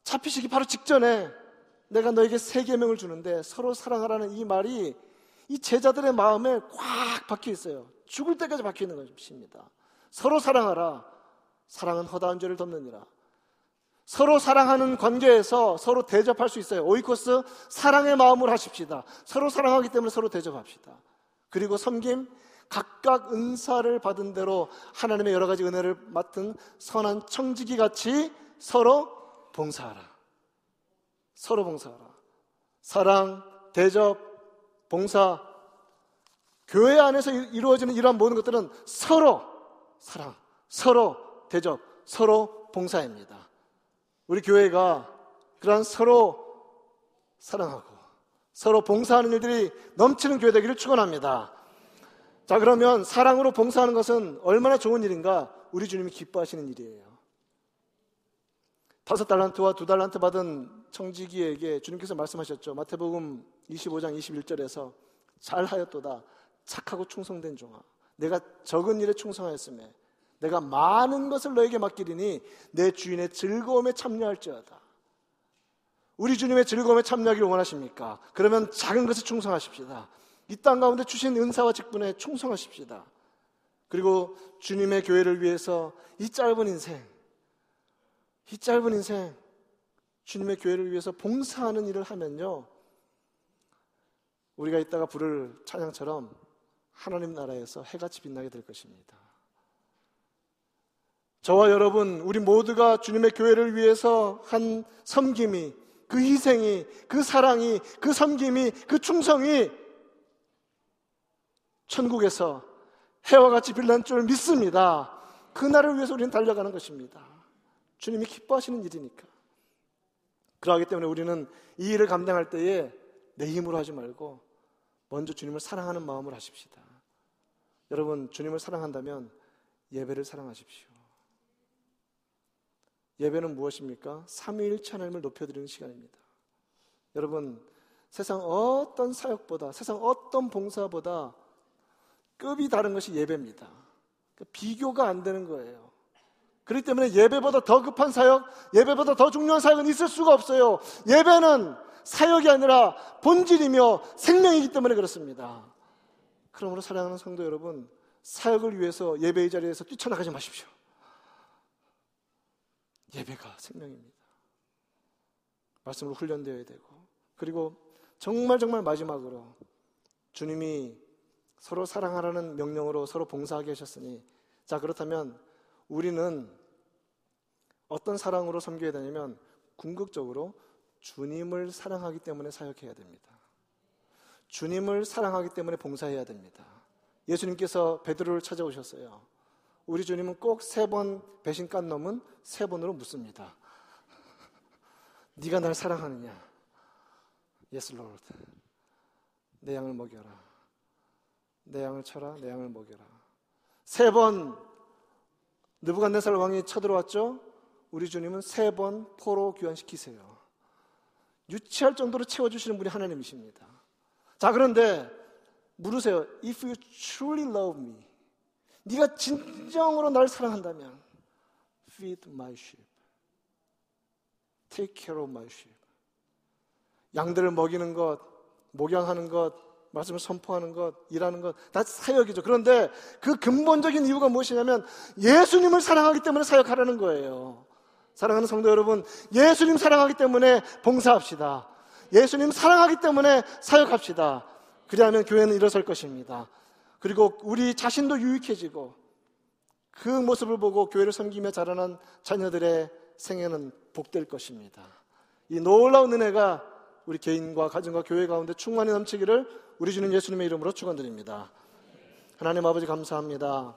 잡히시기 바로 직전에 내가 너에게 세 계명을 주는데 서로 사랑하라는 이 말이 이 제자들의 마음에 꽉 박혀 있어요. 죽을 때까지 박혀 있는 것입니다. 서로 사랑하라. 사랑은 허다한 죄를 덮느니라. 서로 사랑하는 관계에서 서로 대접할 수 있어요. 오이코스 사랑의 마음을 하십시다. 서로 사랑하기 때문에 서로 대접합시다. 그리고 섬김 각각 은사를 받은 대로 하나님의 여러 가지 은혜를 맡은 선한 청지기 같이 서로 봉사하라. 서로 봉사하라. 사랑, 대접, 봉사, 교회 안에서 이루어지는 이러한 모든 것들은 서로 사랑, 서로 대접, 서로 봉사입니다. 우리 교회가 그러한 서로 사랑하고 서로 봉사하는 일들이 넘치는 교회 되기를 축원합니다. 자, 그러면 사랑으로 봉사하는 것은 얼마나 좋은 일인가? 우리 주님이 기뻐하시는 일이에요. 다섯 달란트와 두 달란트 받은 청지기에게 주님께서 말씀하셨죠. 마태복음 25장 21절에서 잘하였도다. 착하고 충성된 종아. 내가 적은 일에 충성하였음에 내가 많은 것을 너에게 맡기리니 내 주인의 즐거움에 참여할지어다. 우리 주님의 즐거움에 참여하기를 원하십니까? 그러면 작은 것에 충성하십시다. 이 땅 가운데 주신 은사와 직분에 충성하십시다. 그리고 주님의 교회를 위해서 이 짧은 인생, 이 짧은 인생, 주님의 교회를 위해서 봉사하는 일을 하면요. 우리가 이따가 부를 찬양처럼 하나님 나라에서 해같이 빛나게 될 것입니다. 저와 여러분, 우리 모두가 주님의 교회를 위해서 한 섬김이, 그 희생이, 그 사랑이, 그 섬김이, 그 충성이 천국에서 해와 같이 빌난 줄 믿습니다. 그날을 위해서 우리는 달려가는 것입니다. 주님이 기뻐하시는 일이니까. 그러기 때문에 우리는 이 일을 감당할 때에 내 힘으로 하지 말고 먼저 주님을 사랑하는 마음을 하십시다. 여러분, 주님을 사랑한다면 예배를 사랑하십시오. 예배는 무엇입니까? 삼위일체 하나님을 높여드리는 시간입니다. 여러분, 세상 어떤 사역보다, 세상 어떤 봉사보다 급이 다른 것이 예배입니다. 그러니까 비교가 안 되는 거예요. 그렇기 때문에 예배보다 더 급한 사역, 예배보다 더 중요한 사역은 있을 수가 없어요. 예배는 사역이 아니라 본질이며 생명이기 때문에 그렇습니다. 그러므로 사랑하는 성도 여러분, 사역을 위해서 예배의 자리에서 뛰쳐나가지 마십시오. 예배가 생명입니다. 말씀으로 훈련되어야 되고, 그리고 정말 정말 마지막으로 주님이 서로 사랑하라는 명령으로 서로 봉사하게 하셨으니 자 그렇다면 우리는 어떤 사랑으로 섬겨야 되냐면 궁극적으로 주님을 사랑하기 때문에 사역해야 됩니다. 주님을 사랑하기 때문에 봉사해야 됩니다. 예수님께서 베드로를 찾아오셨어요. 우리 주님은 꼭 세 번 배신 깐 놈은 세 번으로 묻습니다. 네가 날 사랑하느냐? Yes, Lord. 내 양을 먹여라. 내 양을 쳐라, 내 양을 먹여라. 세 번 느부갓네살 왕이 쳐들어왔죠. 우리 주님은 세 번 포로 귀환시키세요. 유치할 정도로 채워주시는 분이 하나님이십니다. 자, 그런데 물으세요. If you truly love me, 네가 진정으로 날 사랑한다면, feed my sheep, take care of my sheep. 양들을 먹이는 것, 목양하는 것, 말씀을 선포하는 것, 일하는 것, 다 사역이죠. 그런데 그 근본적인 이유가 무엇이냐면 예수님을 사랑하기 때문에 사역하라는 거예요. 사랑하는 성도 여러분, 예수님 사랑하기 때문에 봉사합시다. 예수님 사랑하기 때문에 사역합시다. 그리하면 교회는 일어설 것입니다. 그리고 우리 자신도 유익해지고 그 모습을 보고 교회를 섬기며 자라난 자녀들의 생애는 복될 것입니다. 이 놀라운 은혜가 우리 개인과 가정과 교회 가운데 충만히 넘치기를 우리 주님 예수님의 이름으로 축원드립니다. 하나님 아버지 감사합니다.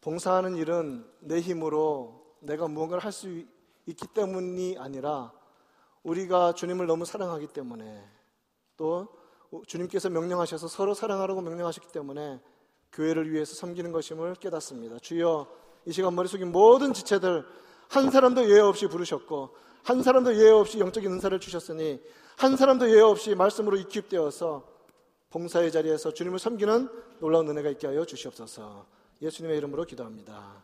봉사하는 일은 내 힘으로 내가 무언가를 할 수 있기 때문이 아니라 우리가 주님을 너무 사랑하기 때문에 또 주님께서 명령하셔서 서로 사랑하라고 명령하셨기 때문에 교회를 위해서 섬기는 것임을 깨닫습니다. 주여 이 시간 머리 숙인 모든 지체들 한 사람도 예외 없이 부르셨고 한 사람도 예외 없이 영적인 은사를 주셨으니 한 사람도 예외 없이 말씀으로 익힙되어서 봉사의 자리에서 주님을 섬기는 놀라운 은혜가 있게 하여 주시옵소서. 예수님의 이름으로 기도합니다.